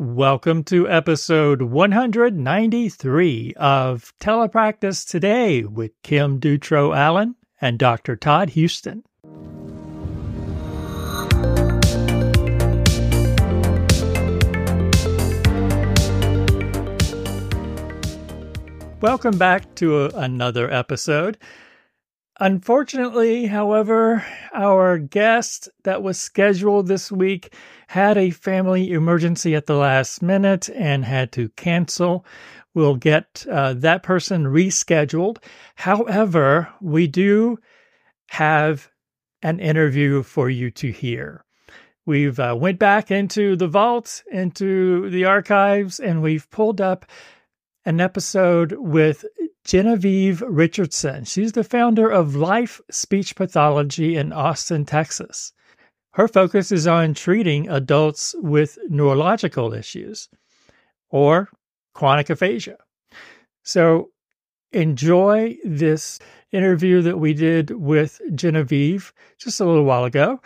Welcome to episode 193 of Telepractice Today with Kim Dutro Allen and Dr. Todd Houston. Welcome back to a, another episode. Unfortunately, however, our guest that was scheduled this week had a family emergency at the last minute and had to cancel. We'll get uh, that person rescheduled. However, we do have an interview for you to hear. We've uh, went back into the vault, into the archives, and we've pulled up an episode with Genevieve Richardson. She's the founder of Life Speech Pathology in Austin, Texas. Her focus is on treating adults with neurological issues or chronic aphasia. So enjoy this interview that we did with Genevieve just a little while ago.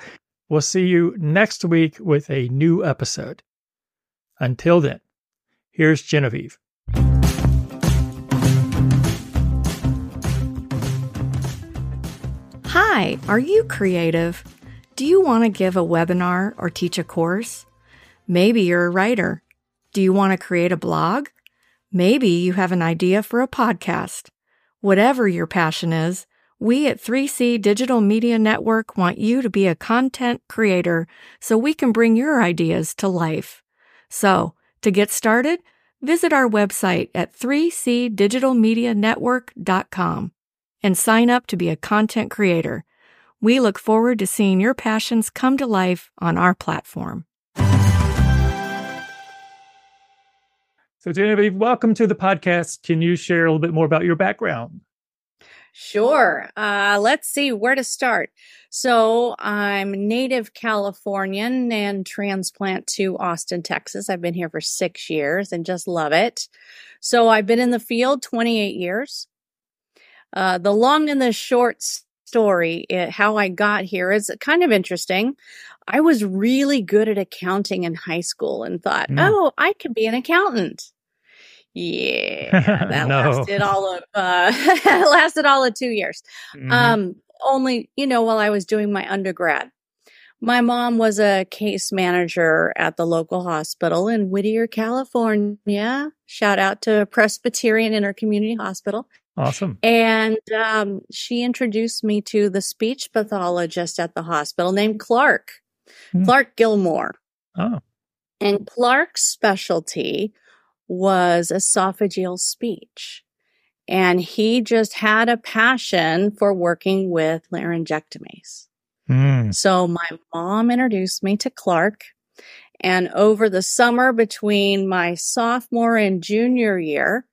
We'll see you next week with a new episode. Until then, here's Genevieve. Hi, are you creative? Do you want to give a webinar or teach a course? Maybe you're a writer. Do you want to create a blog? Maybe you have an idea for a podcast. Whatever your passion is, we at 3C Digital Media Network want you to be a content creator so we can bring your ideas to life. So, to get started, visit our website at 3cdigitalmedianetwork.com and sign up to be a content creator. We look forward to seeing your passions come to life on our platform. So, Genevieve, welcome to the podcast. Can you share a little bit more about your background? Sure. Uh, let's see where to start. So, I'm native Californian and transplant to Austin, Texas. I've been here for six years and just love it. So, I've been in the field 28 years. Uh, the long and the short story, it, how I got here is kind of interesting. I was really good at accounting in high school and thought, mm. oh, I could be an accountant. Yeah, that no. lasted all of uh, lasted all of two years. Mm-hmm. Um, only you know while I was doing my undergrad. My mom was a case manager at the local hospital in Whittier, California. Shout out to Presbyterian Intercommunity Hospital. Awesome. And um, she introduced me to the speech pathologist at the hospital named Clark, hmm. Clark Gilmore. Oh. And Clark's specialty was esophageal speech. And he just had a passion for working with laryngectomies. Mm. So my mom introduced me to Clark. And over the summer between my sophomore and junior year,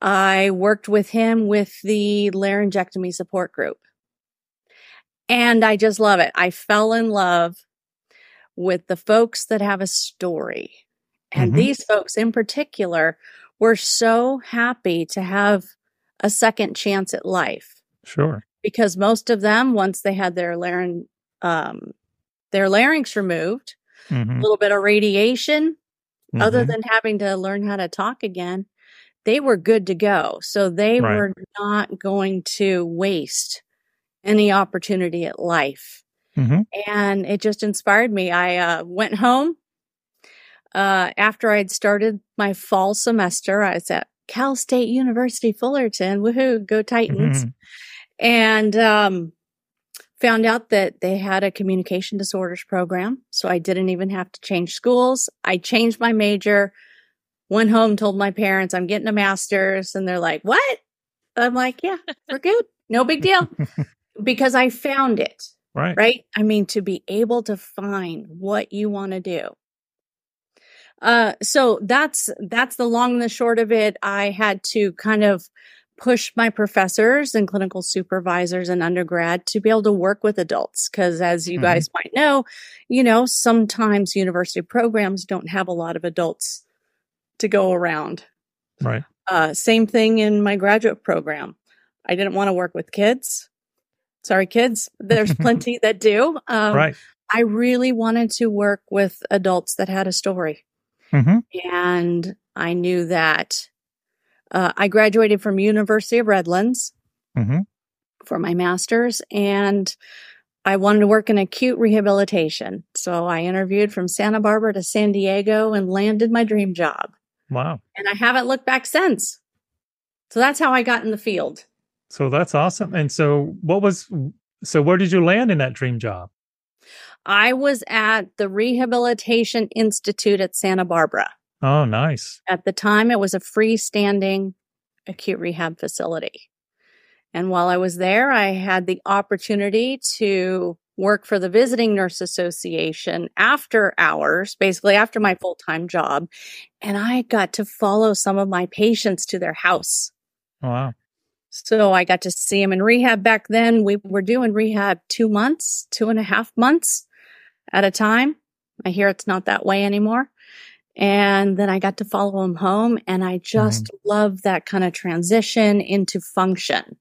I worked with him with the laryngectomy support group. And I just love it. I fell in love with the folks that have a story. And mm-hmm. these folks in particular were so happy to have a second chance at life. Sure. Because most of them, once they had their larynx, um, their larynx removed, mm-hmm. a little bit of radiation, mm-hmm. other than having to learn how to talk again, they were good to go. So they right. were not going to waste any opportunity at life. Mm-hmm. And it just inspired me. I uh, went home uh, after I'd started my fall semester. I was at Cal State University Fullerton. Woohoo, go Titans. Mm-hmm. And um, found out that they had a communication disorders program. So I didn't even have to change schools. I changed my major went home, told my parents I'm getting a master's, and they're like, "What?" I'm like, "Yeah, we're good. No big deal," because I found it. Right. Right. I mean, to be able to find what you want to do. Uh, so that's that's the long and the short of it. I had to kind of push my professors and clinical supervisors and undergrad to be able to work with adults because as you mm-hmm. guys might know you know sometimes university programs don't have a lot of adults to go around. Right. Uh, same thing in my graduate program. I didn't want to work with kids. Sorry, kids. There's plenty that do. Um, right. I really wanted to work with adults that had a story. Mm-hmm. And I knew that uh, I graduated from University of Redlands mm-hmm. for my master's and I wanted to work in acute rehabilitation. So I interviewed from Santa Barbara to San Diego and landed my dream job. Wow. And I haven't looked back since. So that's how I got in the field. So that's awesome. And so what was so where did you land in that dream job? I was at the Rehabilitation Institute at Santa Barbara. Oh, nice. At the time it was a freestanding acute rehab facility. And while I was there, I had the opportunity to work for the Visiting Nurse Association after hours, basically after my full time job. And I got to follow some of my patients to their house. Wow. So I got to see them in rehab back then. We were doing rehab two months, two and a half months at a time. I hear it's not that way anymore. And then I got to follow them home and I just mm-hmm. love that kind of transition into function.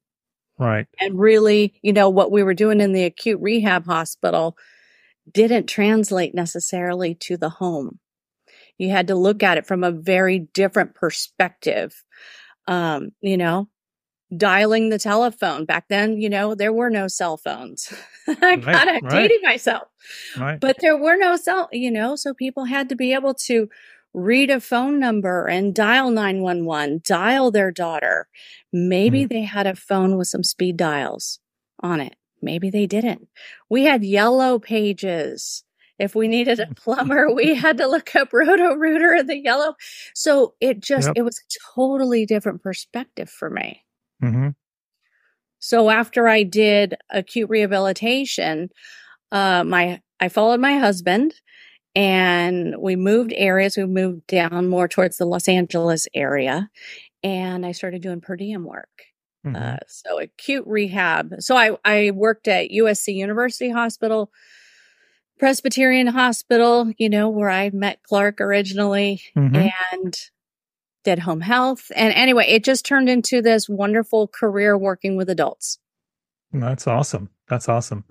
Right. And really, you know, what we were doing in the acute rehab hospital didn't translate necessarily to the home. You had to look at it from a very different perspective. Um, you know, dialing the telephone. Back then, you know, there were no cell phones. I'm kind of dating myself. Right. But there were no cell, you know, so people had to be able to read a phone number and dial 911, dial their daughter. Maybe mm. they had a phone with some speed dials on it. Maybe they didn't. We had yellow pages. If we needed a plumber, we had to look up Roto Rooter and the yellow. So it just, yep. it was a totally different perspective for me. Mm-hmm. So after I did acute rehabilitation, uh, my I followed my husband and we moved areas. We moved down more towards the Los Angeles area, and I started doing per diem work. Mm-hmm. Uh, so acute rehab. So I I worked at USC University Hospital, Presbyterian Hospital. You know where I met Clark originally, mm-hmm. and did home health. And anyway, it just turned into this wonderful career working with adults. That's awesome. That's awesome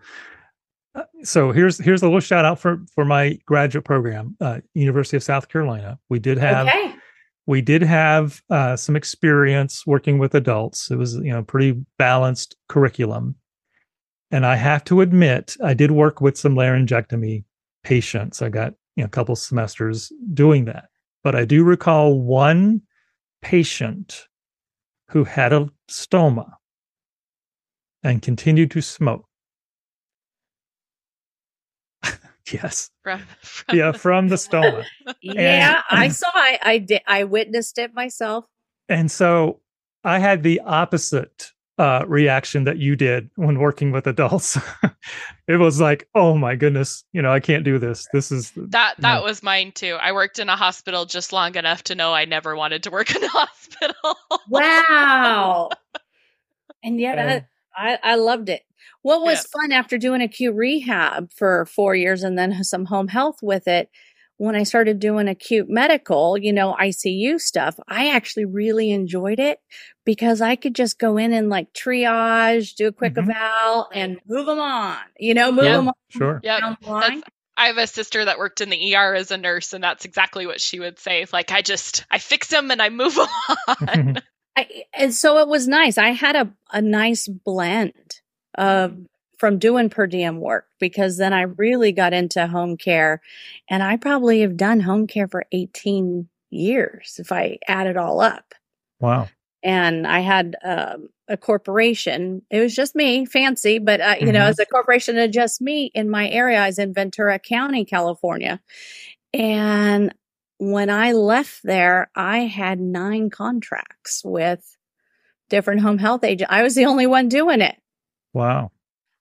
so here's here's a little shout out for for my graduate program, uh, University of South Carolina. We did have okay. we did have uh, some experience working with adults. It was you know pretty balanced curriculum, and I have to admit I did work with some laryngectomy patients. I got you know a couple semesters doing that, but I do recall one patient who had a stoma and continued to smoke Yes. From, from yeah, from the stoma. yeah, and, I saw. I I did. I witnessed it myself. And so I had the opposite uh, reaction that you did when working with adults. it was like, oh my goodness, you know, I can't do this. This is that that was mine too. I worked in a hospital just long enough to know I never wanted to work in a hospital. wow. And yet, and, I I loved it. What was yeah. fun after doing acute rehab for four years and then some home health with it? When I started doing acute medical, you know, ICU stuff, I actually really enjoyed it because I could just go in and like triage, do a quick mm-hmm. eval, and move them on. You know, move yeah, them on. Sure. Yeah. I have a sister that worked in the ER as a nurse, and that's exactly what she would say. Like, I just I fix them and I move on. I, and so it was nice. I had a a nice blend uh, from doing per diem work because then I really got into home care and I probably have done home care for 18 years if I add it all up. Wow. And I had um, a corporation. It was just me, fancy, but uh, you mm-hmm. know, as a corporation of just me in my area, I was in Ventura County, California. And when I left there, I had nine contracts with different home health agents. I was the only one doing it. Wow.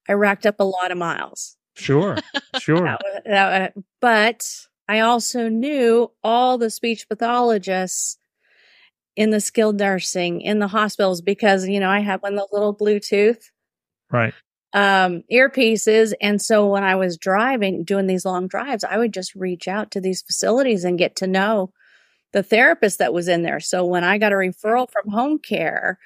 I racked up a lot of miles. Sure. Sure. that was, that, but I also knew all the speech pathologists in the skilled nursing in the hospitals because, you know, I had one of the little Bluetooth. Right. Um, earpieces. And so when I was driving, doing these long drives, I would just reach out to these facilities and get to know the therapist that was in there. So when I got a referral from home care,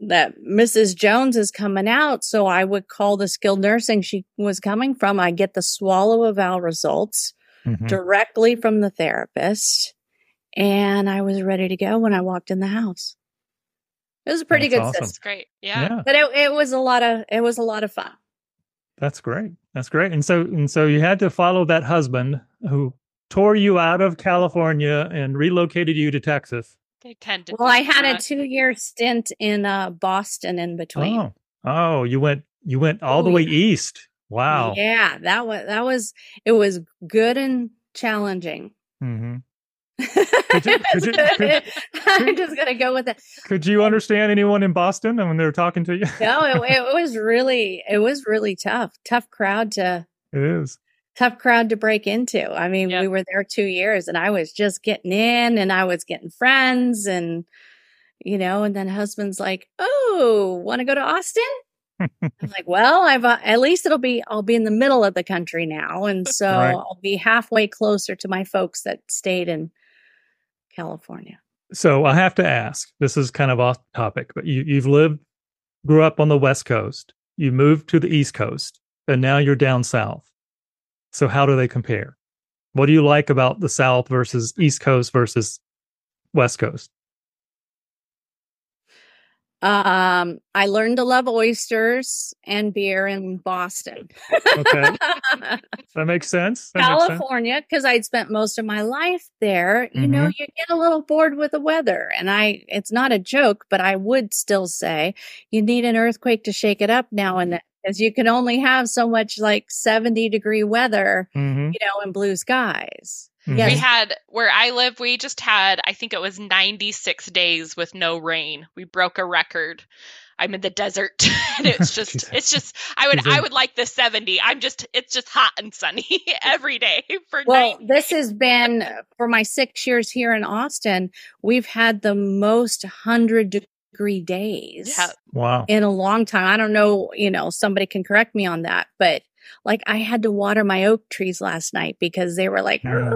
that Mrs. Jones is coming out. So I would call the skilled nursing she was coming from. I get the swallow eval results mm-hmm. directly from the therapist. And I was ready to go when I walked in the house. It was a pretty That's good awesome. system. Great. Yeah. yeah. But it, it was a lot of it was a lot of fun. That's great. That's great. And so and so you had to follow that husband who tore you out of California and relocated you to Texas. They tend to. Well, I had that. a two-year stint in uh, Boston in between. Oh, oh, you went you went all the way east. Wow. Yeah, that was that was it was good and challenging. Mm-hmm. Could you, could you, could, I'm just gonna go with it. Could you understand anyone in Boston when they were talking to you? no, it, it, was really it was really tough. Tough crowd to. It is tough crowd to break into. I mean, yep. we were there two years, and I was just getting in, and I was getting friends, and you know, and then husband's like, "Oh, want to go to Austin?" I'm like, well, I've uh, at least it'll be I'll be in the middle of the country now, and so right. I'll be halfway closer to my folks that stayed in California. So I have to ask. This is kind of off topic, but you you've lived, grew up on the West Coast. You moved to the East Coast, and now you're down south. So how do they compare? What do you like about the South versus East Coast versus West Coast? Um, I learned to love oysters and beer in Boston. okay. That makes sense. That California, because I'd spent most of my life there, you mm-hmm. know, you get a little bored with the weather. And I, it's not a joke, but I would still say you need an earthquake to shake it up now and then because you can only have so much like 70 degree weather, mm-hmm. you know, in blue skies. Mm-hmm. Yes. We had where I live, we just had, I think it was 96 days with no rain. We broke a record. I'm in the desert and it's just, it's just, I would, I would like the 70. I'm just, it's just hot and sunny every day for Well, this has been for my six years here in Austin. We've had the most 100 degree days. Yeah. Wow. In a long time. I don't know, you know, somebody can correct me on that, but like I had to water my oak trees last night because they were like, yeah.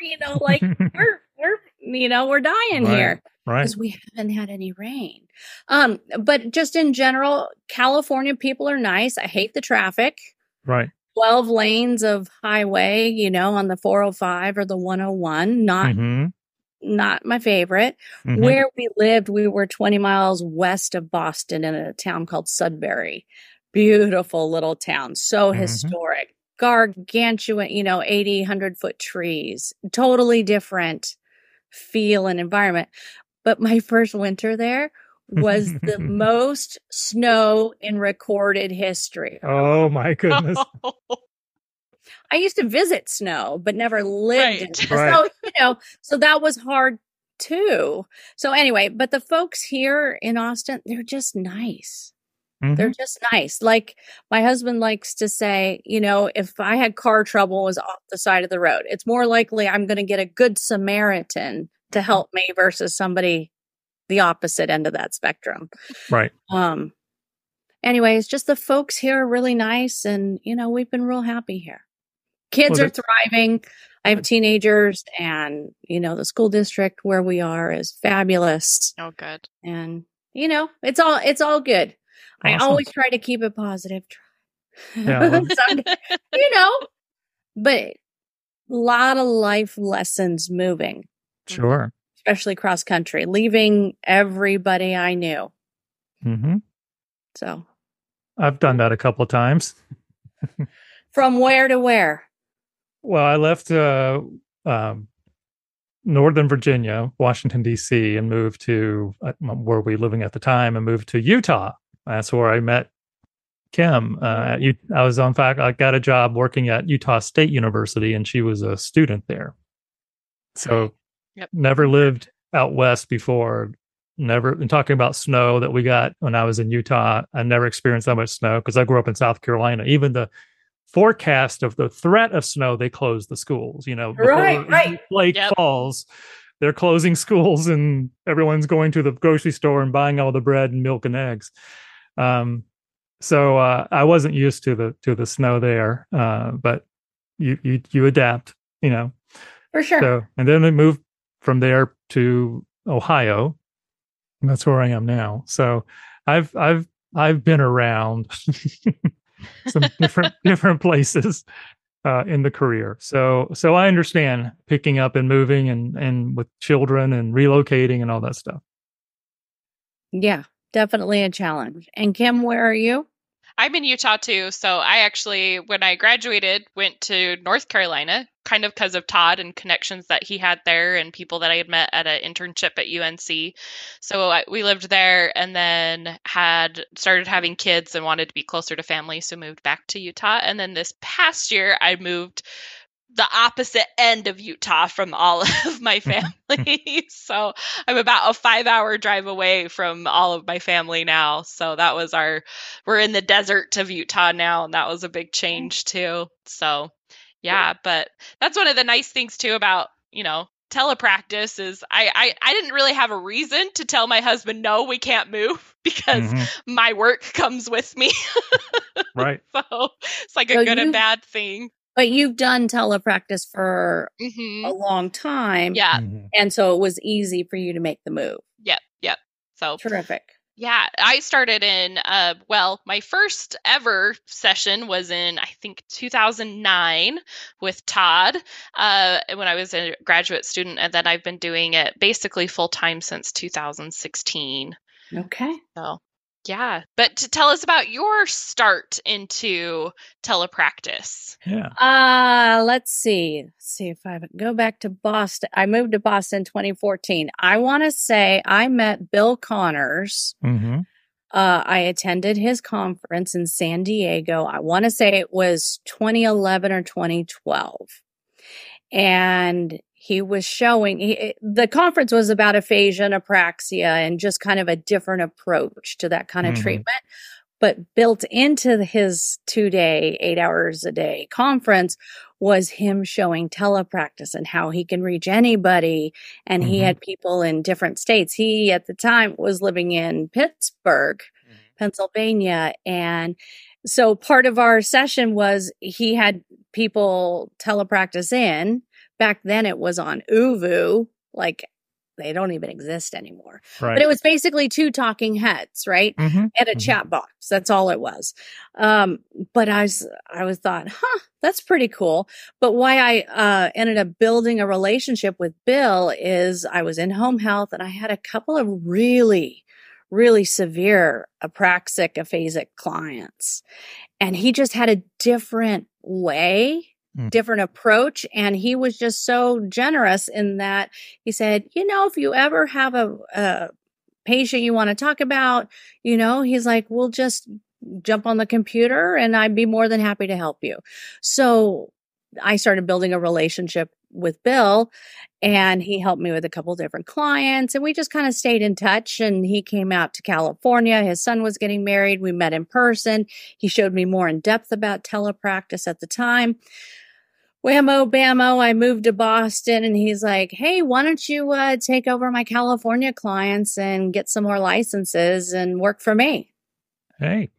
you know, like we're we're you know, we're dying right. here. Right. Because we haven't had any rain. Um, but just in general, California people are nice. I hate the traffic. Right. 12 lanes of highway, you know, on the 405 or the 101. Not mm-hmm not my favorite. Mm-hmm. Where we lived, we were 20 miles west of Boston in a town called Sudbury. Beautiful little town, so mm-hmm. historic, gargantuan, you know, 80, 100 foot trees, totally different feel and environment. But my first winter there was the most snow in recorded history. Oh my goodness. I used to visit snow, but never lived right. in it. Right. So, you know, so that was hard too. So anyway, but the folks here in Austin, they're just nice. Mm-hmm. They're just nice. Like my husband likes to say, you know, if I had car trouble was off the side of the road, it's more likely I'm going to get a good Samaritan to mm-hmm. help me versus somebody the opposite end of that spectrum. Right. Um anyways, just the folks here are really nice and you know, we've been real happy here kids well, are thriving. I have teenagers and, you know, the school district where we are is fabulous. Oh, good. And, you know, it's all, it's all good. Awesome. I always try to keep it positive. Yeah, you know, but a lot of life lessons moving. Sure. Especially cross country, leaving everybody I knew. Mm-hmm. So I've done that a couple of times. From where to where? Well, I left uh, um, Northern Virginia, Washington D.C., and moved to uh, where we living at the time, and moved to Utah. That's where I met Kim. Uh, U- I was on fact. I got a job working at Utah State University, and she was a student there. So, yep. never lived out west before. Never been talking about snow that we got when I was in Utah. I never experienced that much snow because I grew up in South Carolina. Even the forecast of the threat of snow, they close the schools. You know, right, right. Lake yep. falls, they're closing schools, and everyone's going to the grocery store and buying all the bread and milk and eggs. Um, so uh, I wasn't used to the to the snow there, uh, but you you you adapt, you know. For sure. So and then we moved from there to Ohio. that's where I am now. So I've I've I've been around. some different different places. uh, in the career. So so I understand picking up and moving and and with children and relocating and all that stuff. Yeah, definitely a challenge. And Kim, where are you? I'm in Utah too. So I actually, when I graduated, went to North Carolina, kind of because of Todd and connections that he had there and people that I had met at an internship at UNC. So I, we lived there and then had started having kids and wanted to be closer to family. So moved back to Utah. And then this past year, I moved the opposite end of Utah from all of my family. so I'm about a five hour drive away from all of my family now. So that was our, we're in the desert of Utah now, and that was a big change too. So yeah, but that's one of the nice things too about, you know, telepractice is I, I I didn't really have a reason to tell my husband no we can't move because mm-hmm. my work comes with me right so it's like a so good and bad thing but you've done telepractice for mm-hmm. a long time. Yeah. Mm-hmm. And so it was easy for you to make the move. Yep. Yep. So terrific. Yeah, I started in uh well, my first ever session was in I think 2009 with Todd uh when I was a graduate student and then I've been doing it basically full time since 2016. Okay. So, yeah, but to tell us about your start into telepractice. Yeah. Uh, let's see. Let's see if I go back to Boston. I moved to Boston 2014. I want to say I met Bill Connors. Mm-hmm. Uh, I attended his conference in San Diego. I want to say it was 2011 or 2012. And he was showing he, the conference was about aphasia and apraxia and just kind of a different approach to that kind of mm-hmm. treatment but built into his two day eight hours a day conference was him showing telepractice and how he can reach anybody and mm-hmm. he had people in different states he at the time was living in pittsburgh mm-hmm. pennsylvania and so part of our session was he had people telepractice in back then it was on ooVoo, like they don't even exist anymore. Right. But it was basically two talking heads, right? Mm-hmm. And a mm-hmm. chat box. That's all it was. Um, but I was, I was thought, huh, that's pretty cool. But why I, uh, ended up building a relationship with Bill is I was in home health and I had a couple of really, really severe apraxic aphasic clients. And he just had a different way Mm. different approach. And he was just so generous in that he said, you know, if you ever have a, a patient you want to talk about, you know, he's like, we'll just jump on the computer and I'd be more than happy to help you. So I started building a relationship with Bill and he helped me with a couple different clients and we just kind of stayed in touch and he came out to California his son was getting married we met in person he showed me more in depth about telepractice at the time whammo bammo i moved to boston and he's like hey why don't you uh, take over my california clients and get some more licenses and work for me? Hey.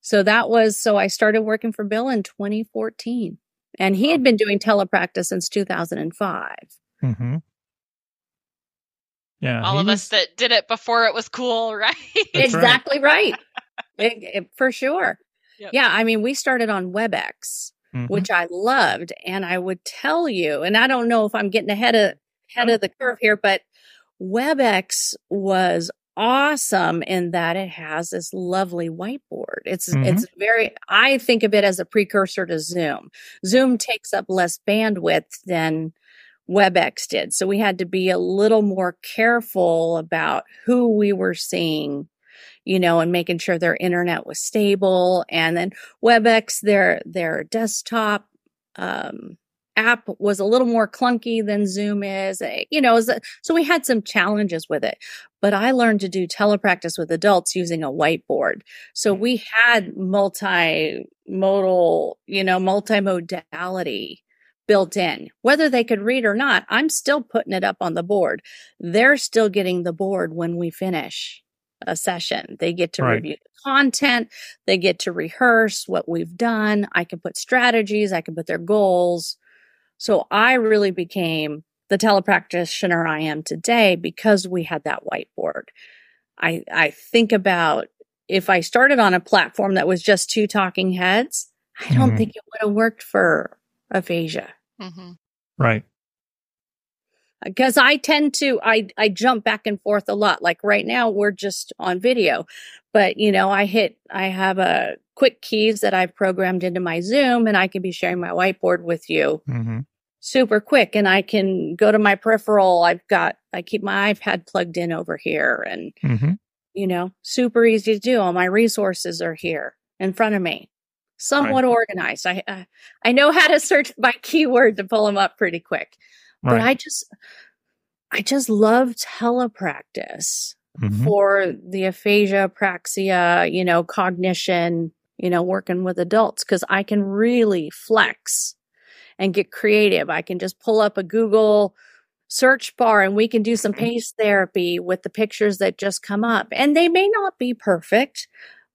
So that was so i started working for bill in 2014 and he had been doing telepractice since 2005 mm-hmm. yeah all of was... us that did it before it was cool right? Exactly right, right. it, it, for sure. Yep. yeah i mean we started on webex mm-hmm. which I loved. And I would tell you, and I don't know if I'm getting ahead of ahead of the curve here, but WebEx was awesome in that it has this lovely whiteboard. It's mm-hmm. it's very I think of it as a precursor to Zoom. Zoom takes up less bandwidth than WebEx did. So we had to be a little more careful about who we were seeing you know, and making sure their internet was stable. And then WebEx, their their desktop um, app was a little more clunky than Zoom is. Eh, you know, so we had some challenges with it. But I learned to do telepractice with adults using a whiteboard. So we had multimodal, you know, multimodality built in. Whether they could read or not, I'm still putting it up on the board. They're still getting the board when we finish a session. They get to right. review the content, they get to rehearse what we've done. I can put strategies, I can put their goals. So I really became the telepractitioner I am today because we had that whiteboard. I I think about if I started on a platform that was just two talking heads, I don't mm-hmm. think it would have worked for aphasia. Mm-hmm. Right. Because I tend to, I, I jump back and forth a lot. Like right now, we're just on video, but you know, I hit, I have a quick keys that I've programmed into my Zoom and I can be sharing my whiteboard with you mm-hmm. super quick. And I can go to my peripheral. I've got, I keep my iPad plugged in over here and, mm-hmm. you know, super easy to do. All my resources are here in front of me somewhat right. organized. I uh, I know how to search by keyword to pull them up pretty quick. Right. But I just I just love telepractice mm-hmm. for the aphasia, praxia, you know, cognition, you know, working with adults cuz I can really flex and get creative. I can just pull up a Google search bar and we can do some pace therapy with the pictures that just come up. And they may not be perfect,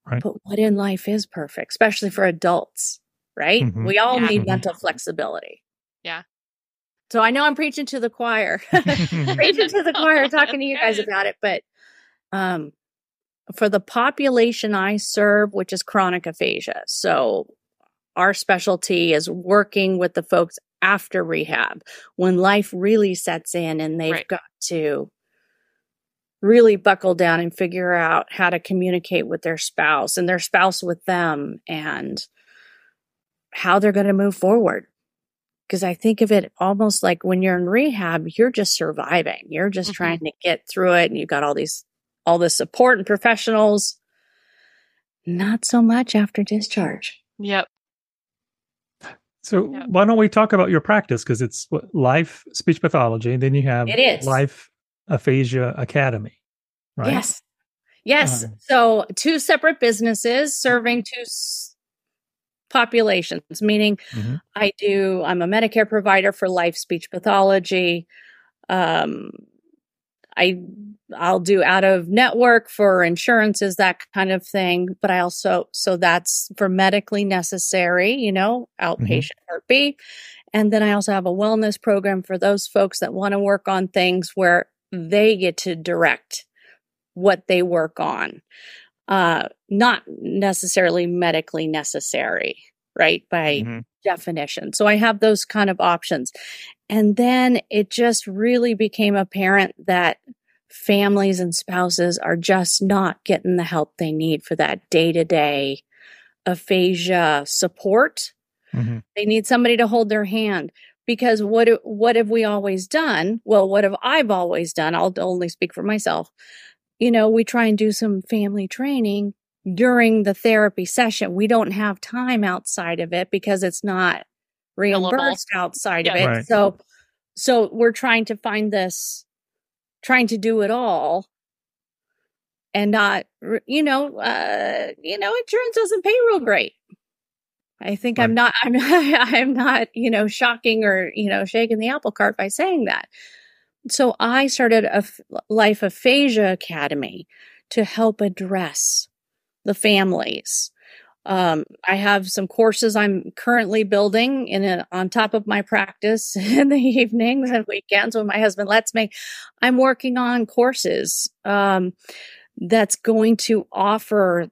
Right. But what in life is perfect, especially for adults, right? Mm-hmm. We all yeah. need mm-hmm. mental flexibility. Yeah. So I know I'm preaching to the choir, preaching to the choir, talking to you guys about it, but um, for the population I serve, which is chronic aphasia, so our specialty is working with the folks after rehab when life really sets in and they've right. got to really buckle down and figure out how to communicate with their spouse and their spouse with them and how they're going to move forward. Because I think of it almost like when you're in rehab, you're just surviving. You're just mm-hmm. trying to get through it and you've got all these, all the support and professionals. Not so much after discharge. Yep. So yep. why don't we talk about your practice? Because it's what, life speech pathology, and then you have it is. life Aphasia Academy, right? Yes. Yes. Uh, so two separate businesses serving two s- populations, meaning mm-hmm. I do, I'm a Medicare provider for life speech pathology. Um, I I'll do out of network for insurances, that kind of thing. But I also so that's for medically necessary, you know, outpatient mm-hmm. Part B. And then I also have a wellness program for those folks that want to work on things where they get to direct what they work on. Uh, not necessarily medically necessary, right? By mm-hmm. definition. So I have those kind of options. And then it just really became apparent that families and spouses are just not getting the help they need for that day to day aphasia support. Mm-hmm. They need somebody to hold their hand because what what have we always done? Well, what have I've always done? I'll only speak for myself. You know, we try and do some family training during the therapy session. We don't have time outside of it because it's not reimbursed outside yeah. of it. Right. So so we're trying to find this trying to do it all and not you know uh you know insurance doesn't pay real great I think right. I'm not, I'm not, I'm not, you know, shocking or, you know, shaking the apple cart by saying that. So I started a Life Aphasia Academy to help address the families. Um, I have some courses I'm currently building in a, on top of my practice in the evenings and weekends when my husband lets me. I'm working on courses um, that's going to offer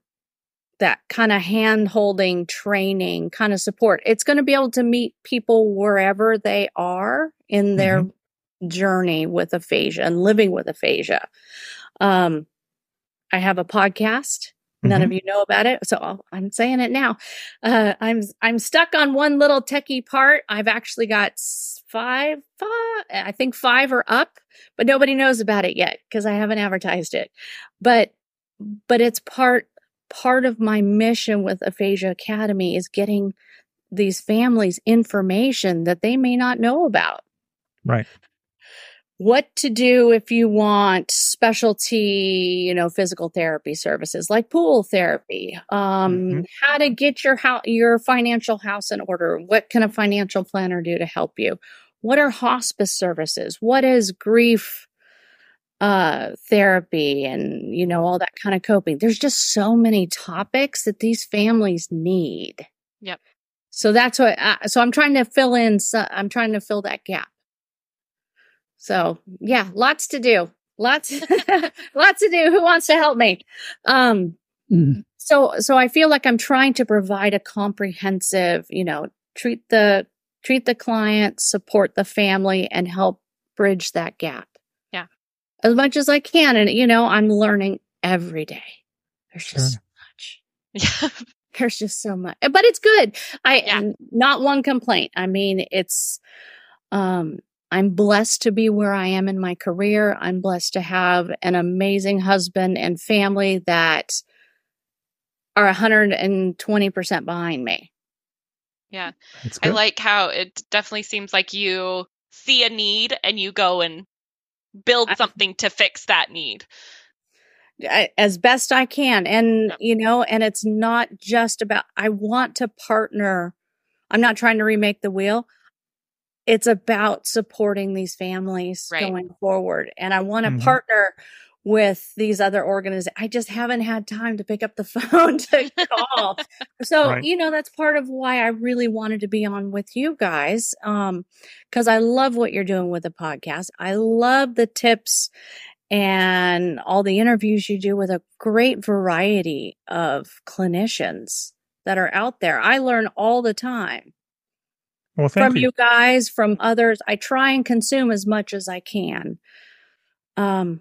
that kind of hand holding training kind of support. It's going to be able to meet people wherever they are in their mm-hmm. Journey with aphasia and living with aphasia. Um, I have a podcast. None mm-hmm. of you know about it, so I'm saying it now. Uh, I'm I'm stuck on one little techie part. I've actually got five, five, I think five are up, but nobody knows about it yet because I haven't advertised it. But but it's part part of my mission with Aphasia Academy is getting these families information that they may not know about. Right. What to do if you want specialty, you know, physical therapy services like pool therapy. Um, mm-hmm. How to get your house, your financial house in order. What can a financial planner do to help you? What are hospice services? What is grief uh, therapy and, you know, all that kind of coping. There's just so many topics that these families need. Yep. So that's what, I, so I'm trying to fill in, so I'm trying to fill that gap. So yeah, lots to do. Lots, lots to do. Who wants to help me? Um, mm. so, so I feel like I'm trying to provide a comprehensive, you know, treat the treat the client, support the family, and help bridge that gap. Yeah. As much as I can. And, you know, I'm learning every day. There's sure. just so much. Yeah. There's just so much, but it's good. I yeah. not one complaint. I mean, it's, um, I'm blessed to be where I am in my career. I'm blessed to have an amazing husband and family that are 120% behind me. Yeah. I like how it definitely seems like you see a need and you go and build something I, to fix that need. As best I can. And, yeah. you know, and it's not just about, I want to partner. I'm not trying to remake the wheel it's about supporting these families right. going forward. And I want to mm-hmm. partner with these other organizations. I just haven't had time to pick up the phone to call. so, right. you know, that's part of why I really wanted to be on with you guys. Um, cause I love what you're doing with the podcast. I love the tips and all the interviews you do with a great variety of clinicians that are out there. I learn all the time. Well, from you. you. guys, from others. I try and consume as much as I can. Um,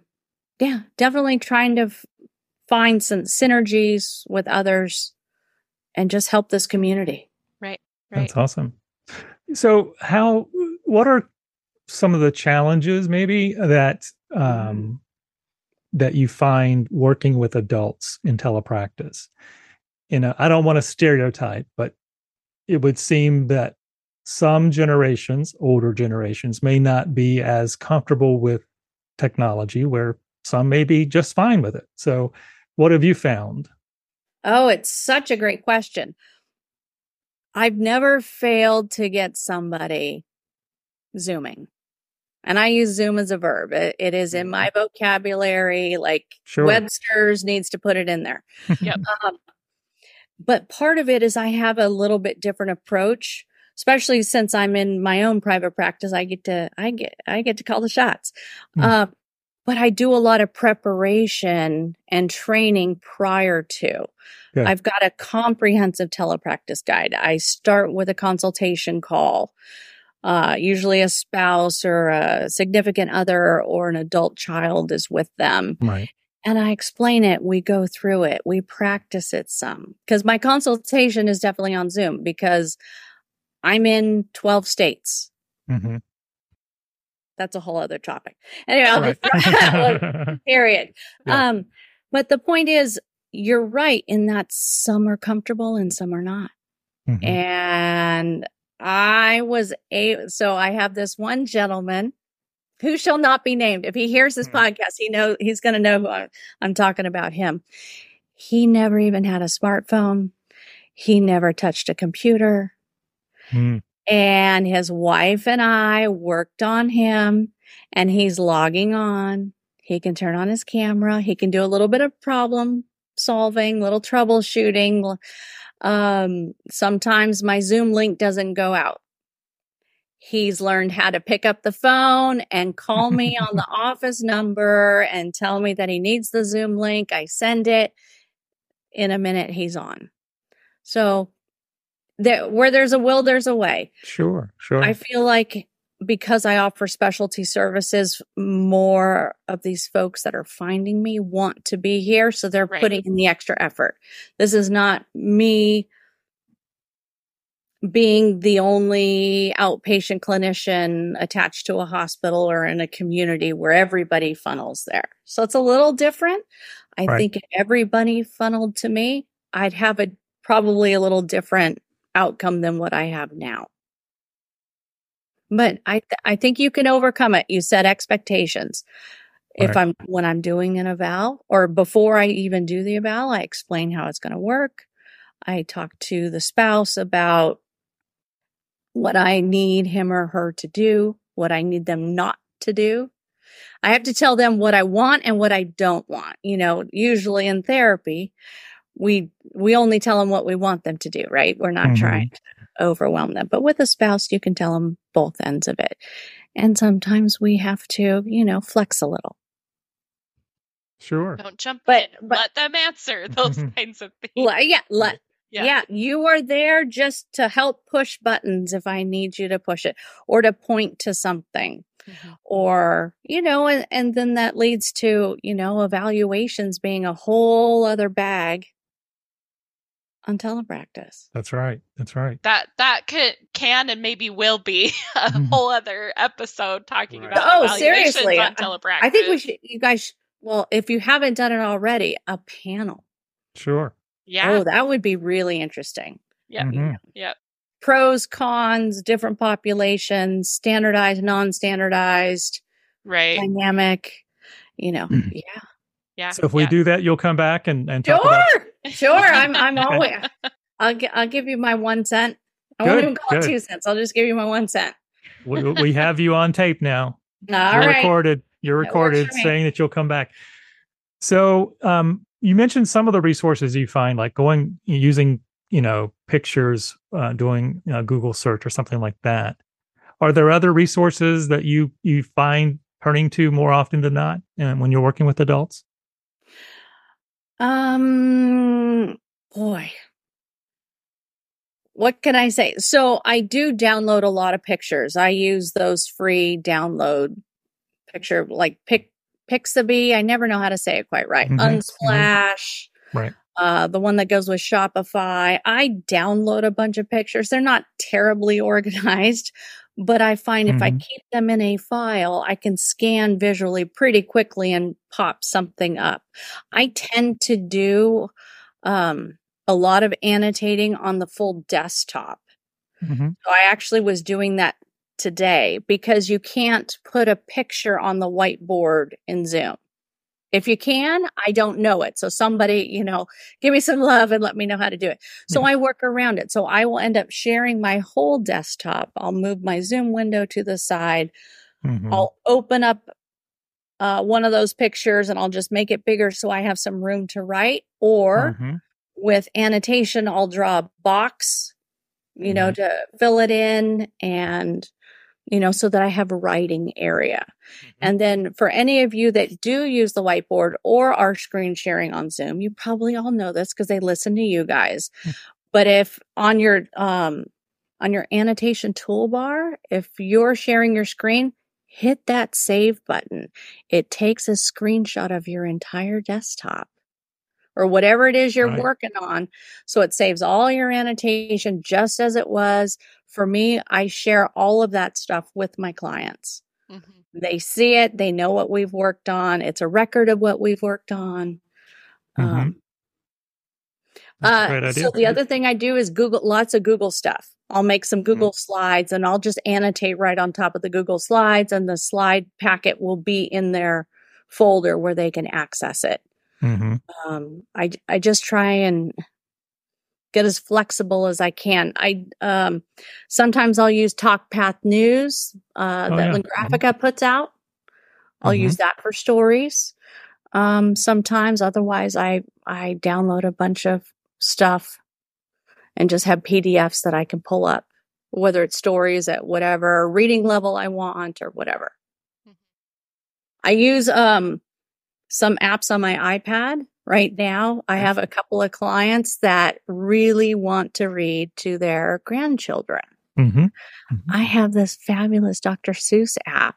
yeah, definitely trying to f- find some synergies with others and just help this community. Right. Right. That's awesome. So, how? What are some of the challenges, maybe that um, mm-hmm. that you find working with adults in telepractice? You know, I don't want to stereotype, but it would seem that some generations, older generations, may not be as comfortable with technology, where some may be just fine with it. So, what have you found? Oh, it's such a great question. I've never failed to get somebody zooming. And I use Zoom as a verb. it, it is in my mm-hmm. vocabulary. Like sure. Webster's needs to put it in there. yep. Um, but part of it is I have a little bit different approach especially since I'm in my own private practice, I get to, I get, I get to call the shots. Mm. Uh, but I do a lot of preparation and training prior to. Good. I've got a comprehensive telepractice guide. I start with a consultation call. Uh, usually a spouse or a significant other or an adult child is with them. Right. And I explain it. We go through it. We practice it some because my consultation is definitely on Zoom because I'm in 12 states. Mm-hmm. That's a whole other topic. Anyway, right. period. Yeah. Um, but the point is, you're right in that some are comfortable and some are not. Mm-hmm. And I was a, so I have this one gentleman who shall not be named. If he hears this mm-hmm. podcast, he know he's going to know who I'm, I'm talking about him. He never even had a smartphone. He never touched a computer. Mm. And his wife and I worked on him and he's logging on. He can turn on his camera. He can do a little bit of problem solving, little troubleshooting. Um, sometimes my Zoom link doesn't go out. He's learned how to pick up the phone and call me on the office number and tell me that he needs the Zoom link. I send it. In a minute, he's on. So there, where there's a will, there's a way. Sure, sure. I feel like because I offer specialty services, more of these folks that are finding me want to be here. So they're right. putting in the extra effort. This is not me being the only outpatient clinician attached to a hospital or in a community where everybody funnels there. So it's a little different. I right. think if everybody funneled to me, I'd have a probably a little different outcome than what I have now. But I, th- I think you can overcome it. You set expectations. Right. If I'm, when I'm doing an eval or before I even do the eval, I explain how it's going to work. I talk to the spouse about what I need him or her to do, what I need them not to do. I have to tell them what I want and what I don't want. You know, usually in therapy, we we only tell them what we want them to do, right? We're not mm-hmm. trying to overwhelm them. But with a spouse, you can tell them both ends of it. And sometimes we have to, you know, flex a little. Sure. Don't jump but, in. But, let them answer those kinds of things. Yeah, let Yeah. yeah. you are there just to help push buttons if I need you to push it or to point to something. Mm-hmm. Or, you know, and, and then that leads to, you know, evaluations being a whole other bag on telepractice. That's right. That's right. That that can can and maybe will be a mm-hmm. whole other episode talking right. about oh seriously on telepractice. I think we should. You guys, well, if you haven't done it already, a panel. Sure. Yeah. Oh, that would be really interesting. Yeah. Mm-hmm. Yep. Pros, cons, different populations, standardized, non-standardized, right? Dynamic. You know. yeah. Yeah. So if we yeah. do that, you'll come back and and talk sure, about- sure. I'm I'm always. I'll I'll give you my one cent. I good, won't even call good. it two cents. I'll just give you my one cent. we, we have you on tape now. All You're right. recorded. You're recorded saying that you'll come back. So, um, you mentioned some of the resources you find, like going using, you know, pictures, uh, doing you know, Google search or something like that. Are there other resources that you you find turning to more often than not, and uh, when you're working with adults? Um, boy, what can I say? So I do download a lot of pictures. I use those free download picture, like Pic Pixabay. I never know how to say it quite right. Mm-hmm. mm-hmm. Unsplash. Mm-hmm. Right. Uh, the one that goes with Shopify. I download a bunch of pictures. They're not terribly organized, but I find mm-hmm. if I mm-hmm. keep them in a file, I can scan visually pretty quickly and pop something up. I tend to do um, a lot of annotating on the full desktop. Mm-hmm. So I actually was doing that today because you can't put a picture on the whiteboard in Zoom. If you can, I don't know it. So somebody, you know, give me some love and let me know how to do it. So yeah. I work around it. So I will end up sharing my whole desktop. I'll move my Zoom window to the side. Mm-hmm. I'll open up uh, one of those pictures and I'll just make it bigger so I have some room to write. Or mm-hmm. with annotation, I'll draw a box, you mm-hmm. know, to fill it in and you know, so that I have a writing area. Mm-hmm. And then for any of you that do use the whiteboard or are screen sharing on Zoom, you probably all know this because they listen to you guys. Hmm. but if on your, um, on your annotation toolbar, if you're sharing your screen, hit that save button. It takes a screenshot of your entire desktop or whatever it is you're right. working on. So it saves all your annotation just as it was. For me, I share all of that stuff with my clients. Mm-hmm. They see it, they know what we've worked on. It's a record of what we've worked on. Mm-hmm. Um, uh, so the other thing I do is Google lots of Google stuff. I'll make some mm-hmm. Google mm-hmm. slides and I'll just annotate right on top of the Google slides and the slide packet will be in their folder where they can access it. Mm-hmm. Um, I I just try and get as flexible as I can. I um, sometimes I'll use TalkPath News uh, oh, that yeah. Lingraphica mm-hmm. puts out. I'll mm-hmm. use that for stories. Um, sometimes, otherwise, I I download a bunch of stuff and just have PDFs that I can pull up, whether it's stories at whatever reading level I want or whatever. Mm-hmm. I use um some apps on my iPad right now. I have a couple of clients that really want to read to their grandchildren. Mm-hmm. Mm-hmm. I have this fabulous Dr. Seuss app.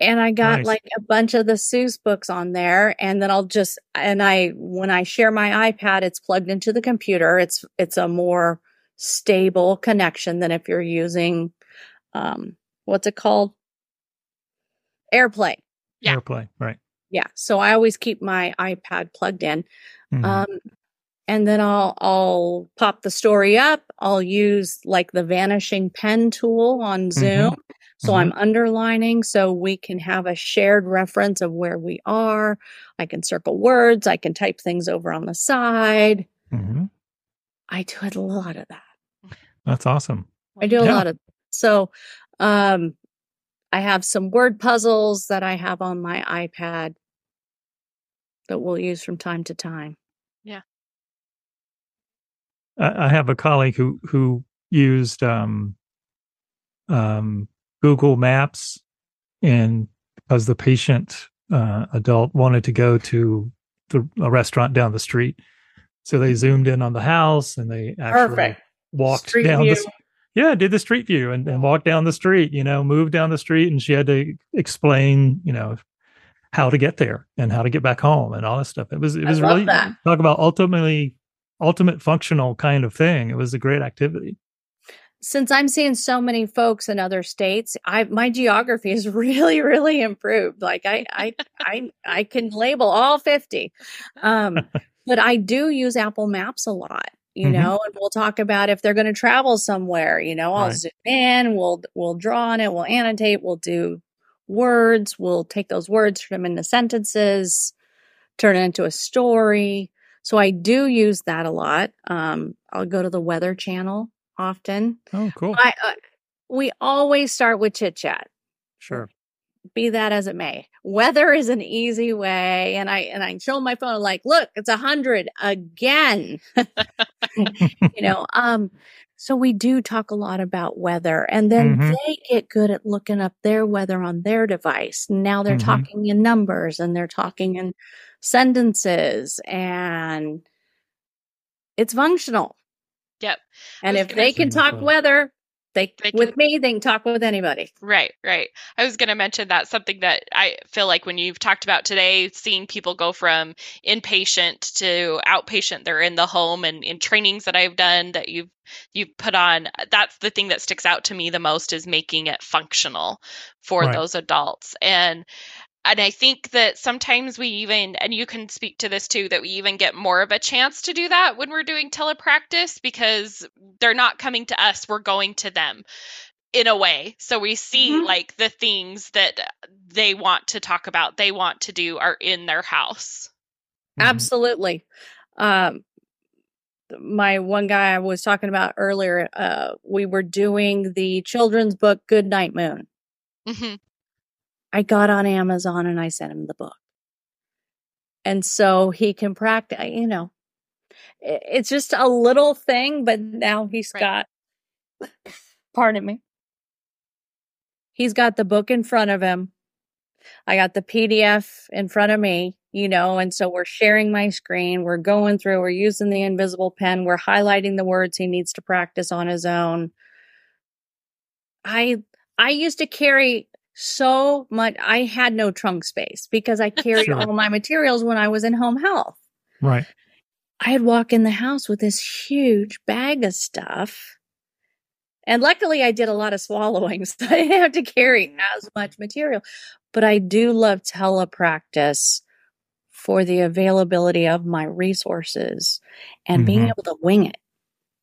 And I got nice. like a bunch of the Seuss books on there. And then I'll just, and I, when I share my iPad, it's plugged into the computer. It's, it's a more stable connection than if you're using, um, what's it called? AirPlay. Yeah. AirPlay, right. Yeah. So I always keep my iPad plugged in. Mm-hmm. Um, and then I'll I'll pop the story up. I'll use like the vanishing pen tool on mm-hmm. Zoom. Mm-hmm. So mm-hmm. I'm underlining so we can have a shared reference of where we are. I can circle words. I can type things over on the side. Mm-hmm. I do a lot of that. That's awesome. I do a yeah. lot of so um I have some word puzzles that I have on my iPad that we'll use from time to time. Yeah. I have a colleague who who used um, um, Google Maps, and because the patient uh, adult wanted to go to the a restaurant down the street, So they zoomed in on the house and they actually Perfect. walked street down view. the yeah, did the street view and, and walked down the street, you know, moved down the street and she had to explain, you know, how to get there and how to get back home and all this stuff. It was it was really that. talk about ultimately ultimate functional kind of thing. It was a great activity. Since I'm seeing so many folks in other states, I my geography is really really improved. Like I I I I can label all 50. Um but I do use Apple Maps a lot you mm-hmm. know, and we'll talk about if they're going to travel somewhere, you know, I'll right. zoom in, we'll we'll draw on it, we'll annotate, we'll do words. We'll take those words, turn them into sentences, turn it into a story. So I do use that a lot. Um, I'll go to the Weather Channel often. Oh, cool. I, uh, we always start with chit chat. Sure. Be that as it may, weather is an easy way, and I and I show my phone like, look, it's a hundred again. you know, um, so we do talk a lot about weather and then mm-hmm. they get good at looking up their weather on their device. Now they're mm-hmm. talking in numbers and they're talking in sentences and it's functional. Yep. And if they can talk weather, they, they can, with me, they can talk with anybody. Right, right. I was going to mention that something that I feel like when you've talked about today, seeing people go from inpatient to outpatient, they're in the home, and in trainings that I've done that you've you've put on, that's the thing that sticks out to me the most is making it functional for right. those adults. And and I think that sometimes we even, and you can speak to this too, that we even get more of a chance to do that when we're doing telepractice because they're not coming to us, we're going to them in a way. So we see mm-hmm. like the things that they want to talk about, they want to do are in their house. Mm-hmm. Absolutely. Um, my one guy I was talking about earlier, uh, we were doing the children's book Good Night Moon. Mm-hmm. I got on Amazon and I sent him the book. And so he can practice, you know, it's just a little thing, but now he's right. got, pardon me, he's got the book in front of him. I got the PDF in front of me, you know, and so we're sharing my screen. We're going through, we're using the invisible pen, we're highlighting the words he needs to practice on his own. I I used to carry so much. I had no trunk space because I carried sure. all my materials when I was in home health. Right. I'd walk in the house with this huge bag of stuff. And luckily, I did a lot of swallowing, so I didn't have to carry as much material. But I do love telepractice for the availability of my resources and mm-hmm. being able to wing it.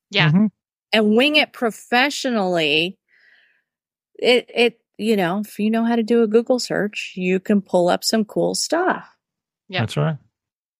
Yeah. Mm-hmm. And wing it professionally. It, it, you know, if you know how to do a Google search, you can pull up some cool stuff. Yeah. That's right.